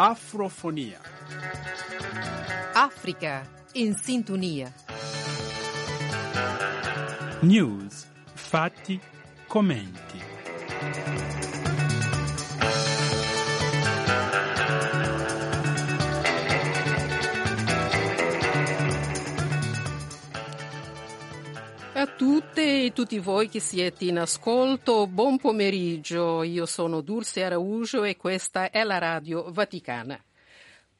Afrofonia. Africa in sintonia. News, fatti, commenti. Tutte e tutti voi che siete in ascolto, buon pomeriggio. Io sono Dulce Araugio e questa è la Radio Vaticana.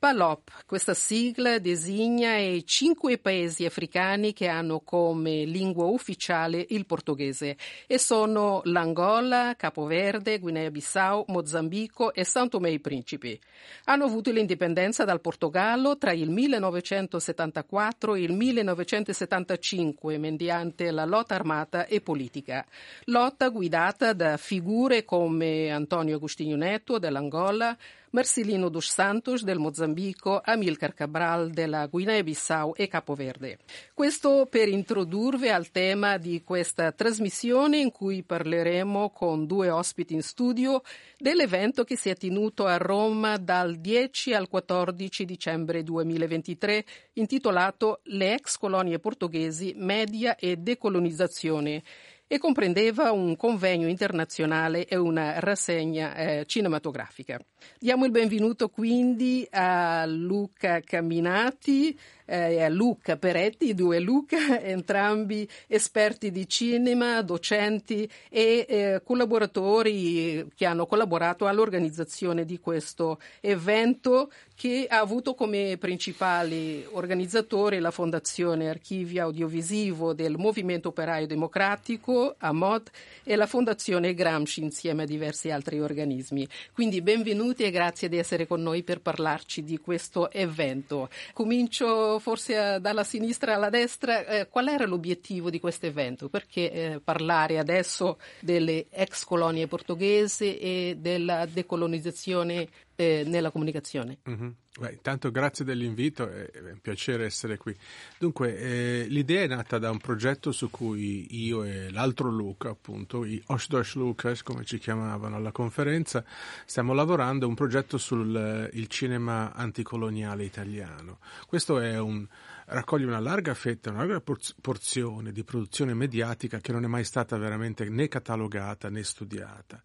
PALOP, questa sigla designa i cinque paesi africani che hanno come lingua ufficiale il portoghese e sono l'Angola, Capoverde, Guinea-Bissau, Mozambico e São Tomé e Principe. Hanno avuto l'indipendenza dal Portogallo tra il 1974 e il 1975 mediante la lotta armata e politica. Lotta guidata da figure come Antonio Agostinho Neto dell'Angola, Marcelino dos Santos del Mozambico, Amilcar Cabral della Guinea-Bissau e Capoverde. Questo per introdurvi al tema di questa trasmissione in cui parleremo con due ospiti in studio dell'evento che si è tenuto a Roma dal 10 al 14 dicembre 2023 intitolato Le ex colonie portoghesi, media e decolonizzazione e comprendeva un convegno internazionale e una rassegna eh, cinematografica. Diamo il benvenuto quindi a Luca Camminati eh, e a Luca Peretti, due Luca, entrambi esperti di cinema, docenti e eh, collaboratori che hanno collaborato all'organizzazione di questo evento che ha avuto come principali organizzatori la Fondazione Archivio Audiovisivo del Movimento Operaio Democratico, AMOD, e la Fondazione Gramsci insieme a diversi altri organismi. Quindi benvenuti e grazie di essere con noi per parlarci di questo evento. Comincio forse dalla sinistra alla destra. Eh, qual era l'obiettivo di questo evento? Perché eh, parlare adesso delle ex colonie portoghesi e della decolonizzazione eh, nella comunicazione. Mm-hmm. Beh, intanto grazie dell'invito, è un piacere essere qui. Dunque, eh, l'idea è nata da un progetto su cui io e l'altro Luca, appunto, i Osdos Lucas, come ci chiamavano alla conferenza, stiamo lavorando un progetto sul eh, cinema anticoloniale italiano. Questo è un raccoglie una larga fetta, una larga porzione di produzione mediatica che non è mai stata veramente né catalogata né studiata.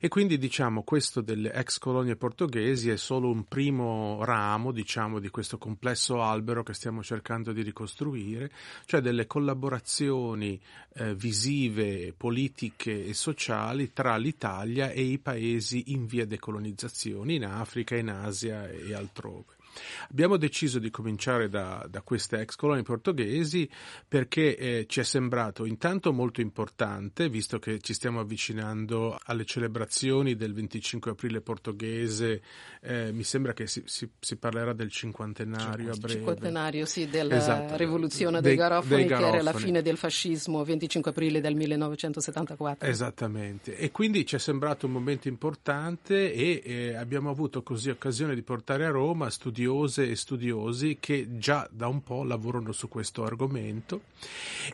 E quindi diciamo questo delle ex colonie portoghesi è solo un primo ramo, diciamo, di questo complesso albero che stiamo cercando di ricostruire, cioè delle collaborazioni eh, visive, politiche e sociali tra l'Italia e i paesi in via decolonizzazione, in Africa, in Asia e altrove. Abbiamo deciso di cominciare da, da queste ex colonie portoghesi perché eh, ci è sembrato intanto molto importante, visto che ci stiamo avvicinando alle celebrazioni del 25 aprile portoghese, eh, mi sembra che si, si, si, parlerà del cinquantenario a breve. Cinquantenario, sì, della esatto. rivoluzione dei, dei, garofoni, dei garofoni, che era la fine del fascismo, 25 aprile del 1974. Esattamente, e quindi ci è sembrato un momento importante e eh, abbiamo avuto così occasione di portare a Roma studi studiose e studiosi che già da un po' lavorano su questo argomento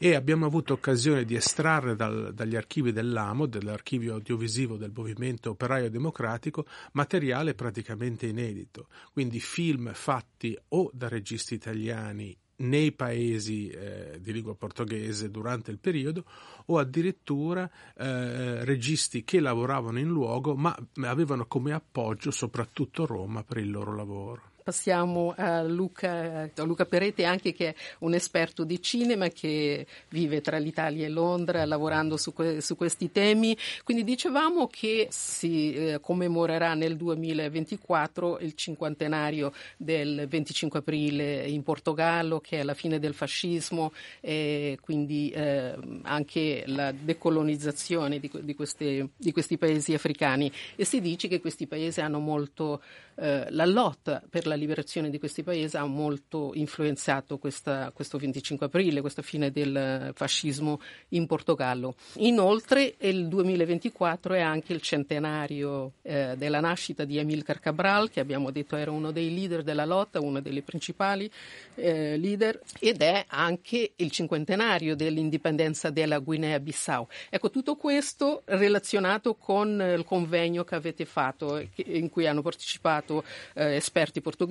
e abbiamo avuto occasione di estrarre dal, dagli archivi dell'AMO, dell'archivio audiovisivo del Movimento Operaio Democratico, materiale praticamente inedito, quindi film fatti o da registi italiani nei paesi eh, di lingua portoghese durante il periodo o addirittura eh, registi che lavoravano in luogo ma avevano come appoggio soprattutto Roma per il loro lavoro passiamo a Luca, a Luca Peretti, anche che è un esperto di cinema che vive tra l'Italia e Londra lavorando su, que- su questi temi. Quindi dicevamo che si eh, commemorerà nel 2024 il cinquantenario del 25 aprile in Portogallo, che è la fine del fascismo e quindi eh, anche la decolonizzazione di, di, queste, di questi paesi africani. E si dice che questi paesi hanno molto eh, la lotta per la liberazione di questi paesi ha molto influenzato questa, questo 25 aprile, questa fine del fascismo in Portogallo. Inoltre il 2024 è anche il centenario eh, della nascita di Amilcar Cabral, che abbiamo detto era uno dei leader della lotta, uno delle principali eh, leader, ed è anche il cinquantenario dell'indipendenza della Guinea-Bissau. Ecco, tutto questo relazionato con il convegno che avete fatto, in cui hanno partecipato eh, esperti portoghesi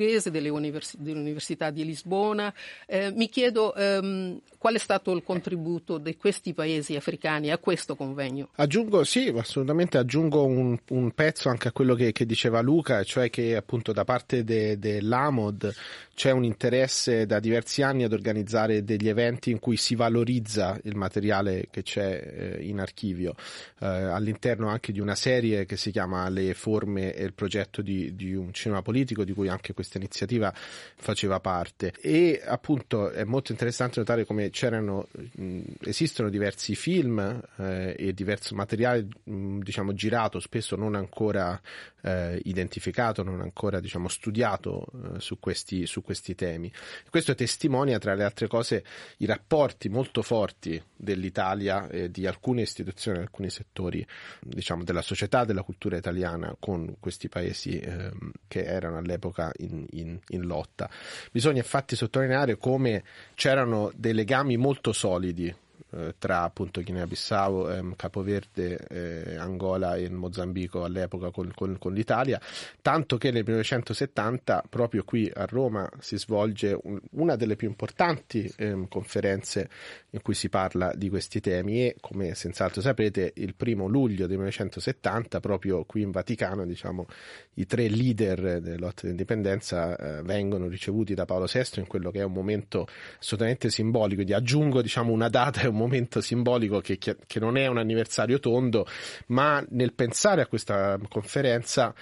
universi- dell'Università di Lisbona. Eh, mi chiedo ehm, qual è stato il contributo di questi paesi africani a questo convegno. Aggiungo, sì, assolutamente aggiungo un, un pezzo anche a quello che, che, diceva Luca, cioè che appunto da parte dell'AMOD de c'è un interesse da diversi anni ad organizzare degli eventi in cui si valorizza il materiale che c'è eh, in archivio, eh, all'interno anche di una serie che si chiama Le forme e il progetto di, di un cinema politico di cui anche questa iniziativa faceva parte. E appunto è molto interessante notare come c'erano, mh, esistono diversi film eh, e diverso materiale mh, diciamo girato, spesso non ancora eh, identificato, non ancora diciamo studiato eh, su questi su questi temi. Questo testimonia, tra le altre cose, i rapporti molto forti dell'Italia e di alcune istituzioni, alcuni settori diciamo, della società, della cultura italiana con questi paesi eh, che erano all'epoca in, in, in lotta. Bisogna infatti sottolineare come c'erano dei legami molto solidi eh, tra appunto Guinea-Bissau, ehm, Capoverde, eh, Angola e Mozambico all'epoca con, con, con, l'Italia, tanto che nel 1970 proprio qui a Roma si svolge un, una delle più importanti ehm, conferenze in cui si parla di questi temi. E come senz'altro saprete il primo luglio del 1970 proprio qui in Vaticano diciamo i tre leader della lotta d'indipendenza eh, vengono ricevuti da Paolo VI in quello che è un momento assolutamente simbolico, di aggiungo diciamo una data e un momento simbolico che, che, non è un anniversario tondo, ma nel pensare a questa conferenza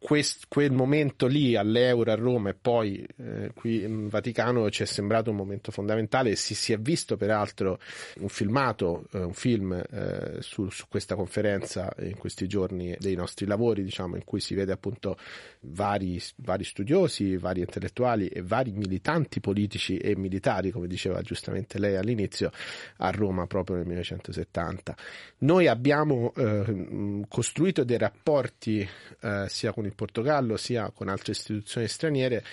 quest, quel momento lì all'Euro a Roma e poi eh, qui in Vaticano ci è sembrato un momento fondamentale si, si è visto peraltro un filmato, eh, un film eh, su, su, questa conferenza in questi giorni dei nostri lavori, diciamo, in cui si vede appunto vari, vari studiosi, vari intellettuali e vari militanti politici e militari, come diceva giustamente lei all'inizio, a Roma proprio nel 1970. Noi abbiamo eh, costruito dei rapporti eh, sia con il Portogallo sia con altre istituzioni straniere,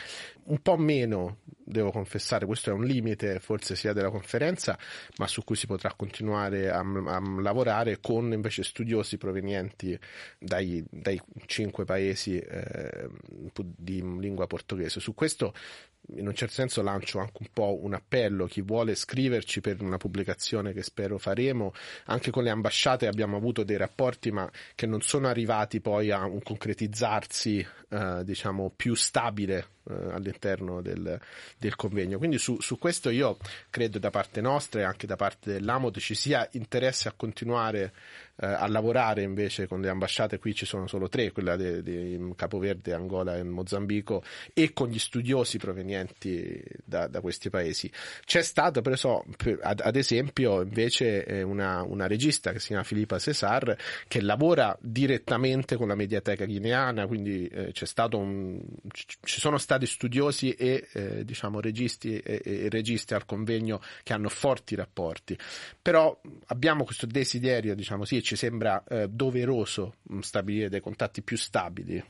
un po' meno, devo confessare, questo è un limite forse sia della conferenza, ma su cui si potrà continuare a, a lavorare con invece studiosi provenienti dai, dai cinque paesi eh, di lingua portoghese. Su questo in un certo senso lancio anche un po' un appello, chi vuole scriverci per una pubblicazione che spero faremo, anche con le ambasciate abbiamo avuto dei rapporti ma che non sono arrivati poi a un concretizzarsi eh, diciamo più stabile eh, all'interno del, del, convegno. Quindi su, su, questo io credo da parte nostra e anche da parte dell'AMOD ci sia interesse a continuare eh, a lavorare invece con le ambasciate, qui ci sono solo tre, quella di Capoverde, Angola e Mozambico, e con gli studiosi provenienti da, da questi paesi. C'è stata, per so, ad, ad, esempio, invece eh, una, una, regista che si chiama Filippa Cesar, che lavora direttamente con la mediateca guineana, quindi eh, c'è stato un, ci sono stati studiosi e eh, diciamo registi e, e registi al convegno che hanno forti rapporti. Però abbiamo questo desiderio, diciamo sì, ci sembra eh, doveroso mh, stabilire dei contatti più stabili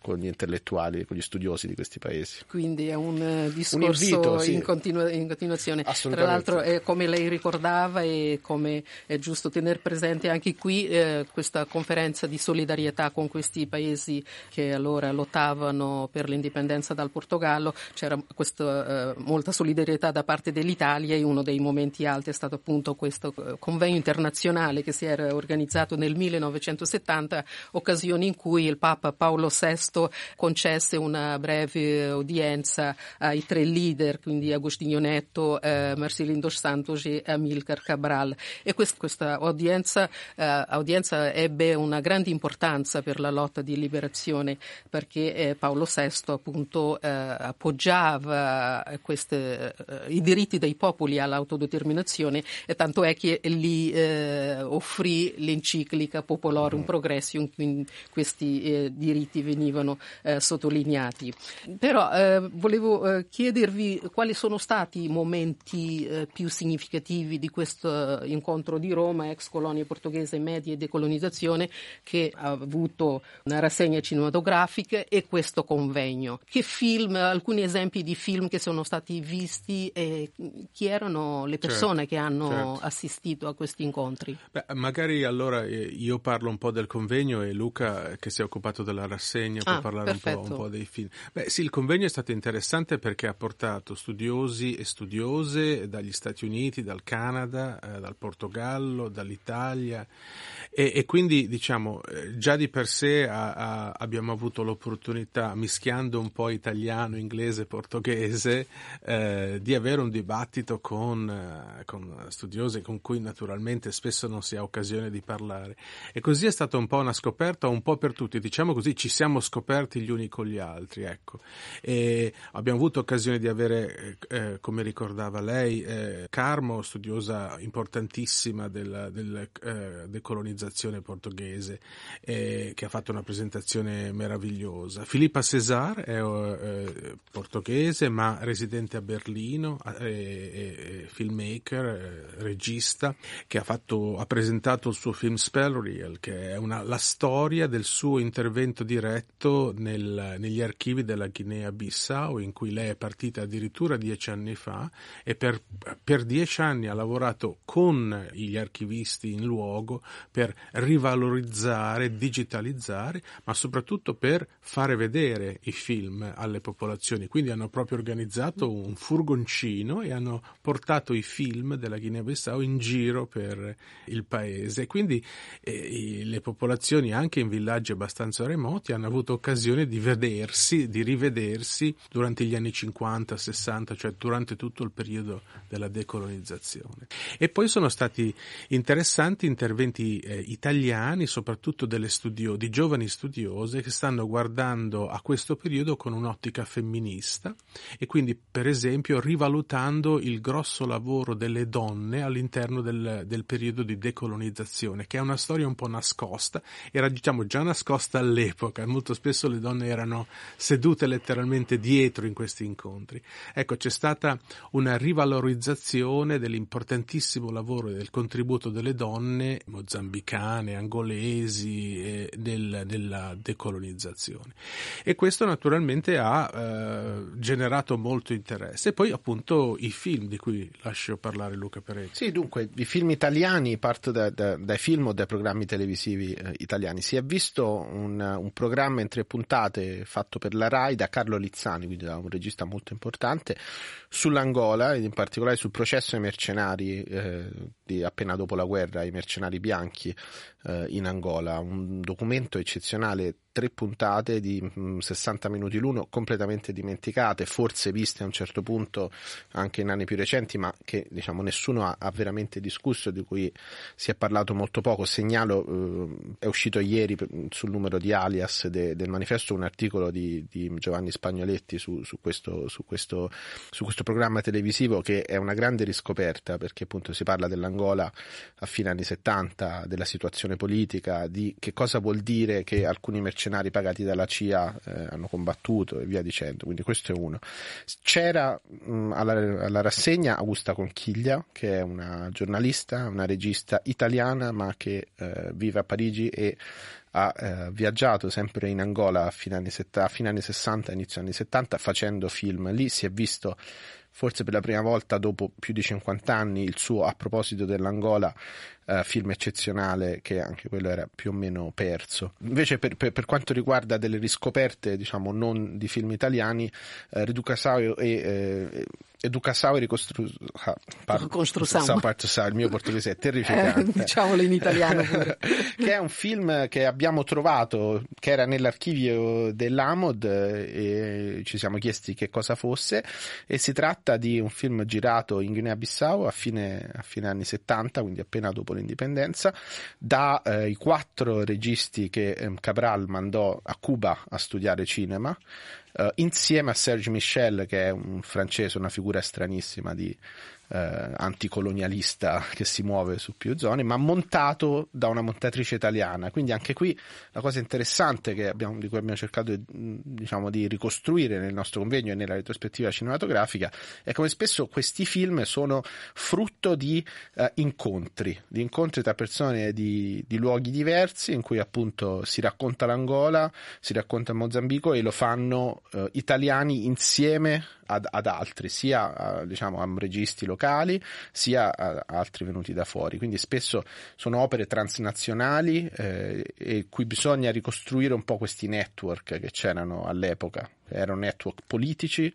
con gli intellettuali, con gli studiosi di questi paesi. Quindi è un uh, discorso un invito, sì. in, continu- in, continuazione. Tra l'altro, eh, come lei ricordava e come è giusto tenere presente anche qui, eh, questa conferenza di solidarietà con questi paesi che allora lottavano per l'indipendenza dal Portogallo, c'era questa, eh, molta solidarietà da parte dell'Italia e uno dei momenti alti è stato appunto questo convegno internazionale che si era organizzato nel 1970, occasione in cui il Papa Paolo VI concesse una breve udienza ai tre leader, quindi Agostinho Netto, eh, Marcelino dos Santos e Amilcar Cabral. E quest- questa udienza, eh, udienza, ebbe una grande importanza per la lotta di liberazione perché eh, Paolo VI appunto eh, appoggiava queste, eh, i diritti dei popoli all'autodeterminazione e tanto è che gli eh, offrì l'enciclica Popolorum Progressium, quindi questi diritti venivano eh, sottolineati. Però eh, volevo eh, chiedervi quali sono stati i momenti eh, più significativi di questo incontro di Roma, ex colonia portoghese media e decolonizzazione, che ha avuto una rassegna cinematografica e questo convegno. Che film, alcuni esempi di film che sono stati visti e chi erano le persone certo, che hanno certo. assistito a questi incontri? Beh, magari allora eh, io parlo un po' del convegno e Luca che si è occupato della rassegna può ah, parlare un po', un po', dei film. Beh sì, il convegno è stato interessante perché ha portato studiosi e studiose dagli Stati Uniti, dal Canada, eh, dal Portogallo, dall'Italia e, e quindi diciamo eh, già di per sé a, a, abbiamo avuto l'opportunità, mischiando un po' italiano, inglese, portoghese, eh, di avere un dibattito con, eh, con studiosi con cui naturalmente spesso non si ha occasione di parlare. E così è stata un po' una scoperta un po' per tutti, diciamo così, ci siamo scoperti gli uni con gli altri. Ecco. E abbiamo avuto occasione di avere, eh, eh come ricordava lei, eh, Carmo, studiosa importantissima della, del eh, decolonizzazione portoghese, che ha fatto una presentazione meravigliosa. Filippa Cesar è eh, portoghese ma residente a Berlino, eh, filmmaker, eh, regista, che ha, fatto, ha, presentato il suo film Spell Real, che è una, la storia del suo intervento diretto nel, negli archivi della Guinea-Bissau, in cui lei è partita addirittura dieci anni fa e per, per dieci anni ha lavorato con gli archivisti in luogo per rivalorizzare, digitalizzare, ma soprattutto per fare vedere i film alle popolazioni. Quindi hanno proprio organizzato un furgoncino e hanno portato i film della Guinea-Bissau in giro per il paese. Quindi eh, le popolazioni, anche in villaggi abbastanza remoti, hanno avuto occasione di vedersi, di rivedersi durante gli anni 50, 60, cioè durante tutto il periodo della decolonizzazione. E poi sono stati interessanti interventi eh, italiani, soprattutto studio, di giovani studiose che stanno guardando a questo periodo con un'ottica femminista e quindi per esempio rivalutando il grosso lavoro delle donne all'interno del, del periodo di decolonizzazione, che è una storia un po' nascosta, era diciamo già nascosta all'epoca, molto spesso le donne erano sedute letteralmente dietro in questi incontri. Ecco, c'è stata una rivalorizzazione dell'importantissimo lavoro e del contributo delle donne mozambicane, angolesi eh, del, della decolonizzazione. E questo naturalmente ha eh, generato molto interesse. E poi appunto i film di cui lascio parlare Luca Peretti. Sì, dunque, i film italiani, parto da, da, dai film o dai programmi televisivi eh, italiani. Si è visto un, un, programma in tre puntate fatto per la RAI da Carlo Lizzani, quindi da un regista molto importante, sull'Angola, ed in particolare sul processo ai mercenari eh, di appena dopo la guerra, ai mercenari bianchi eh, in Angola. Un documento eccezionale tre puntate di 60 mm, minuti l'uno, completamente dimenticate, forse viste a un certo punto anche in anni più recenti, ma che diciamo, nessuno ha, ha veramente discusso, di cui si è parlato molto poco. Segnalo, eh, è uscito ieri sul numero di alias de, del manifesto un articolo di, di Giovanni Spagnoletti su, su, questo, su, questo, su questo programma televisivo che è una grande riscoperta perché appunto si parla dell'Angola a fine anni 70, della situazione politica, di che cosa vuol dire che alcuni mercenari mercenari pagati dalla CIA eh, hanno combattuto e via dicendo, quindi questo è uno. C'era mh, alla, alla, rassegna Augusta Conchiglia, che è una giornalista, una regista italiana, ma che eh, vive a Parigi e ha eh, viaggiato sempre in Angola a fine, anni, a fine anni 60, inizio anni 70, facendo film. Lì si è visto forse per la prima volta dopo più di 50 anni il suo a proposito dell'Angola uh, film eccezionale che anche quello era più o meno perso. Invece per, per, per quanto riguarda delle riscoperte, diciamo, non di film italiani, uh, Reducação e, eh, Educação e Ricostrução, il mio portoghese è terrificante. Eh, diciamolo in italiano che è un film che abbiamo trovato, che era nell'archivio dell'Amod e ci siamo chiesti che cosa fosse e si tratta di un film girato in Guinea-Bissau a fine, a fine anni 70, quindi appena dopo l'indipendenza, dai eh, quattro registi che eh, Cabral mandò a Cuba a studiare cinema, eh, insieme a Serge Michel, che è un francese, una figura stranissima di, eh, anticolonialista che si muove su più zone, ma montato da una montatrice italiana. Quindi anche qui la cosa interessante abbiamo, di cui abbiamo cercato diciamo, di ricostruire nel nostro convegno e nella retrospettiva cinematografica è come spesso questi film sono frutto di eh, incontri, di incontri tra persone di, di luoghi diversi in cui appunto si racconta l'Angola, si racconta il Mozambico e lo fanno eh, italiani insieme ad, ad altri, sia a, diciamo, a registi locali, sia a, a, altri venuti da fuori. Quindi spesso sono opere transnazionali eh, e cui bisogna ricostruire un po' questi network che c'erano all'epoca. Erano network politici,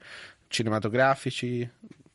cinematografici,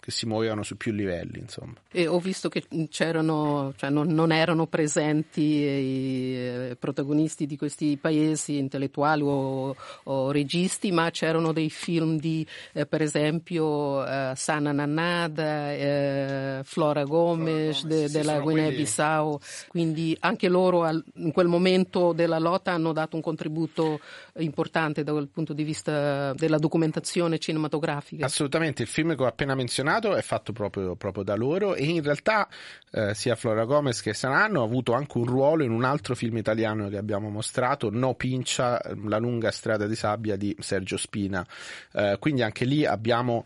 che si muovevano su più livelli. Insomma. E ho visto che c'erano, cioè non, non, erano presenti i eh, protagonisti di questi paesi, intellettuali o, o registi, ma c'erano dei film di, eh, per esempio, eh, Sana Nannada, eh, Flora Gomes, de, sì, della Guinea-Bissau, quindi anche loro al, in quel momento della lotta hanno dato un contributo importante dal punto di vista della documentazione cinematografica. Assolutamente, il film che ho appena menzionato è fatto proprio, proprio da loro e in realtà eh, sia Flora Gomez che Sanà hanno avuto anche un ruolo in un altro film italiano che abbiamo mostrato, No Pincia, La lunga strada di sabbia di Sergio Spina. Eh, quindi anche lì abbiamo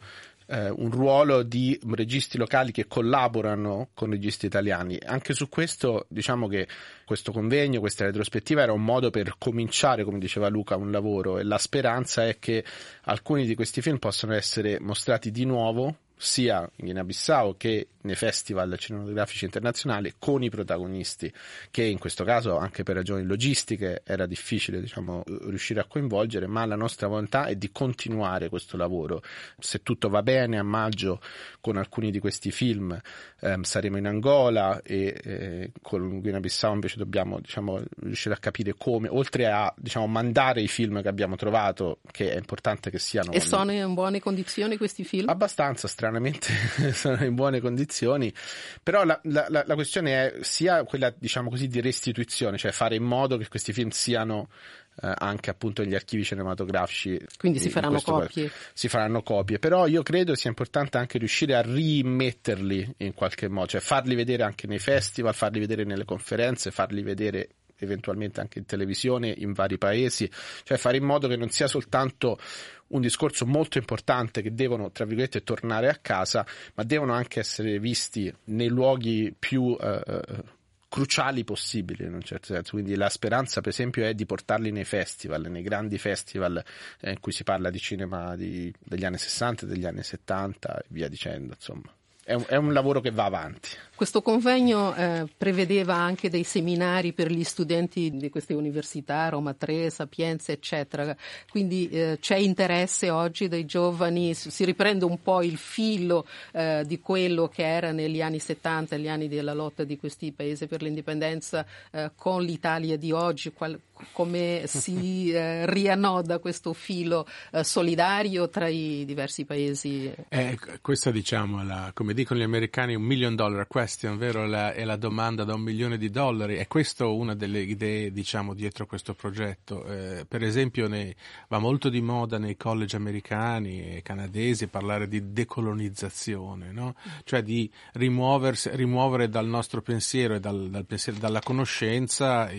eh, un ruolo di registi locali che collaborano con registi italiani. Anche su questo diciamo che questo convegno, questa retrospettiva era un modo per cominciare, come diceva Luca, un lavoro e la speranza è che alcuni di questi film possano essere mostrati di nuovo sia in Guinea-Bissau che nei festival cinematografici internazionali con i protagonisti che in questo caso anche per ragioni logistiche era difficile diciamo, riuscire a coinvolgere ma la nostra volontà è di continuare questo lavoro se tutto va bene a maggio con alcuni di questi film ehm, saremo in Angola e eh, con Guinea-Bissau invece dobbiamo diciamo, riuscire a capire come oltre a diciamo, mandare i film che abbiamo trovato che è importante che siano e sono in buone condizioni questi film? abbastanza stranamente sono in buone condizioni condizioni, però la, la, la, questione è sia quella diciamo così di restituzione, cioè fare in modo che questi film siano eh, anche appunto negli archivi cinematografici. Quindi si faranno copie. Caso. Si faranno copie, però io credo sia importante anche riuscire a rimetterli in qualche modo, cioè farli vedere anche nei festival, farli vedere nelle conferenze, farli vedere eventualmente anche in televisione in vari paesi, cioè fare in modo che non sia soltanto un discorso molto importante che devono, tra virgolette, tornare a casa, ma devono anche essere visti nei luoghi più eh, eh, cruciali possibili in un certo senso. Quindi la speranza, per esempio, è di portarli nei festival, nei grandi festival eh, in cui si parla di cinema di, degli anni 60, degli anni 70 e via dicendo, insomma. È un, è un lavoro che va avanti. Questo convegno eh, prevedeva anche dei seminari per gli studenti di queste università, Roma 3, Sapienza, eccetera. Quindi eh, c'è interesse oggi dei giovani, si riprende un po' il filo eh, di quello che era negli anni 70, gli anni della lotta di questi paesi per l'indipendenza eh, con l'Italia di oggi, qual, come si eh, rianoda questo filo eh, solidario tra i diversi paesi. Eh, questa diciamo, la, come dicono gli americani, un million dollar question vero? La, è la domanda da un milione di dollari. È questa una delle idee, diciamo, dietro questo progetto. Eh, per esempio, ne, va molto di moda nei college americani e canadesi parlare di decolonizzazione, no? Cioè di rimuovere dal nostro pensiero e dal, dal pensiero, dalla conoscenza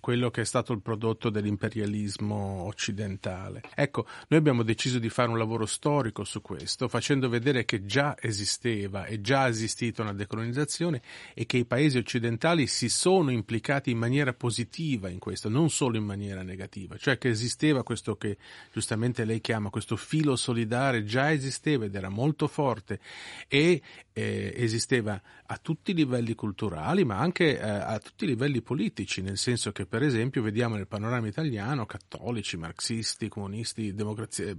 quello che è stato il prodotto dell'imperialismo occidentale. Ecco, noi abbiamo deciso di fare un lavoro storico su questo, facendo vedere che già esisteva e già esistita una decolonizzazione e che i paesi occidentali si sono implicati in maniera positiva in questo, non solo in maniera negativa, cioè che esisteva questo che giustamente lei chiama questo filo solidale, già esisteva ed era molto forte e eh, esisteva a tutti i livelli culturali ma anche eh, a tutti i livelli politici, nel senso che per esempio vediamo nel panorama italiano cattolici, marxisti, comunisti,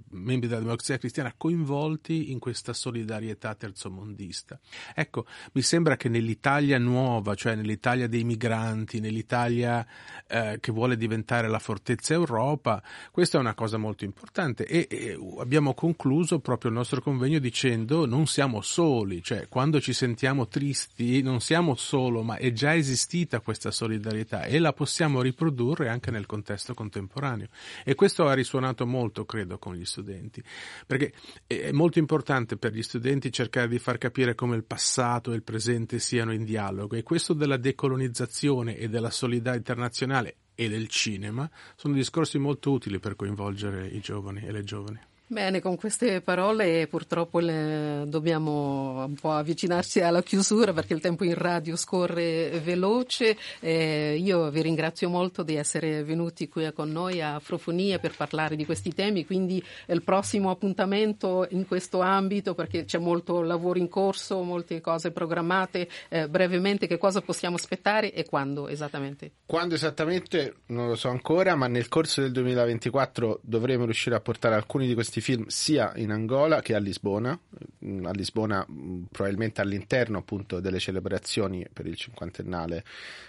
membri della democrazia cristiana coinvolti in questa solidarietà terzomondista. Ecco, mi sembra che nell'Italia nuova, cioè nell'Italia dei migranti, nell'Italia eh, che vuole diventare la fortezza Europa, questa è una cosa molto importante e, e abbiamo concluso proprio il nostro convegno dicendo non siamo soli, cioè quando ci sentiamo tristi non siamo solo, ma è già esistita questa solidarietà e la possiamo riprodurre anche nel contesto contemporaneo. E questo ha risuonato molto, credo, con gli studenti, perché è molto importante per gli studenti cercare di far capire come il passato e il presente siano in dialogo e questo della decolonizzazione e della solidarietà internazionale e del cinema sono discorsi molto utili per coinvolgere i giovani e le giovani. Bene, con queste parole purtroppo le, dobbiamo un po' avvicinarci alla chiusura perché il tempo in radio scorre veloce. Eh, io vi ringrazio molto di essere venuti qui con noi a Afrofonia per parlare di questi temi, quindi il prossimo appuntamento in questo ambito perché c'è molto lavoro in corso, molte cose programmate. Eh, brevemente che cosa possiamo aspettare e quando esattamente? Quando esattamente non lo so ancora, ma nel corso del 2024 dovremo riuscire a portare alcuni di questi film sia in Angola che a Lisbona, mm, a Lisbona mm, probabilmente all'interno appunto delle celebrazioni per il cinquantennale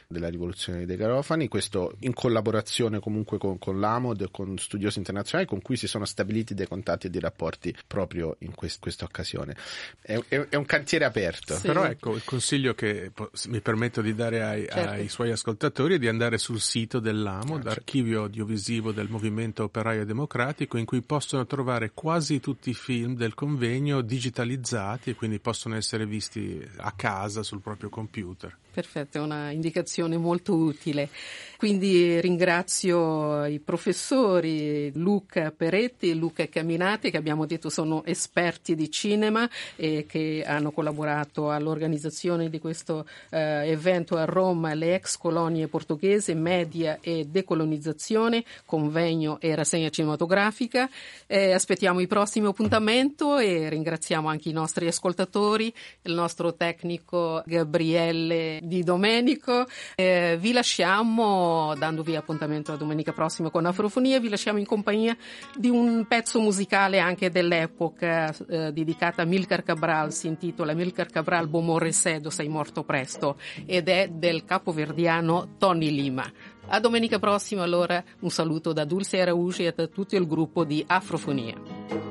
della rivoluzione dei garofani, questo in collaborazione comunque con, con l'AMOD e con studiosi internazionali con cui si sono stabiliti dei contatti e dei rapporti proprio in quest, questa occasione. È, è, è, un cantiere aperto. Sì. Però ecco, il consiglio che mi permetto di dare ai, certo. ai suoi ascoltatori è di andare sul sito dell'AMOD, ah, certo. archivio audiovisivo del Movimento Operaio Democratico, in cui possono trovare quasi tutti i film del convegno digitalizzati e quindi possono essere visti a casa sul proprio computer. Perfetto, è una indicazione molto utile. Quindi ringrazio i professori Luca Peretti e Luca Camminati che abbiamo detto sono esperti di cinema e che hanno collaborato all'organizzazione di questo eh, evento a Roma, le ex colonie portoghese, media e decolonizzazione, convegno e rassegna cinematografica. Eh, aspettiamo il prossimo appuntamento e ringraziamo anche i nostri ascoltatori, il nostro tecnico Gabriele Di Domenico. Eh, vi lasciamo, dandovi appuntamento la domenica prossima con Afrofonia, vi lasciamo in compagnia di un pezzo musicale anche dell'epoca eh, dedicata a Milcar Cabral, si intitola Milcar Cabral Bomorre Sedo, sei morto presto ed è del capoverdiano Tony Lima. A domenica prossima allora un saluto da Dulce Araugi e da tutto il gruppo di Afrofonia.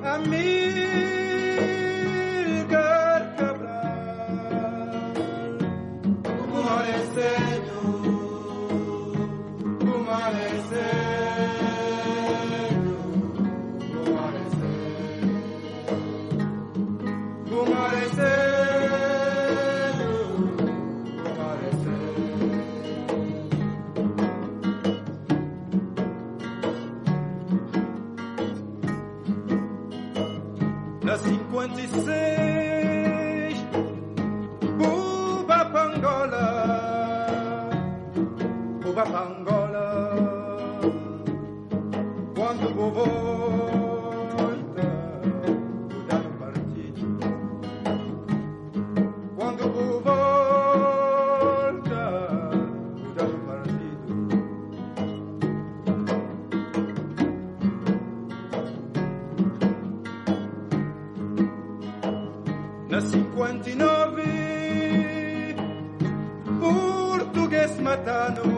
Amilcar da 59 Portuguès matano.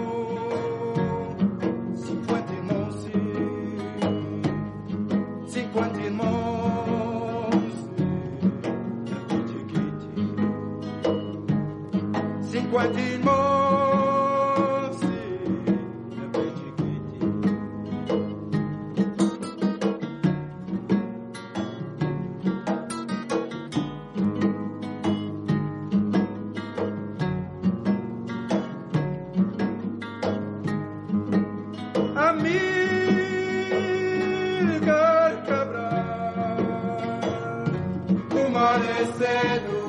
O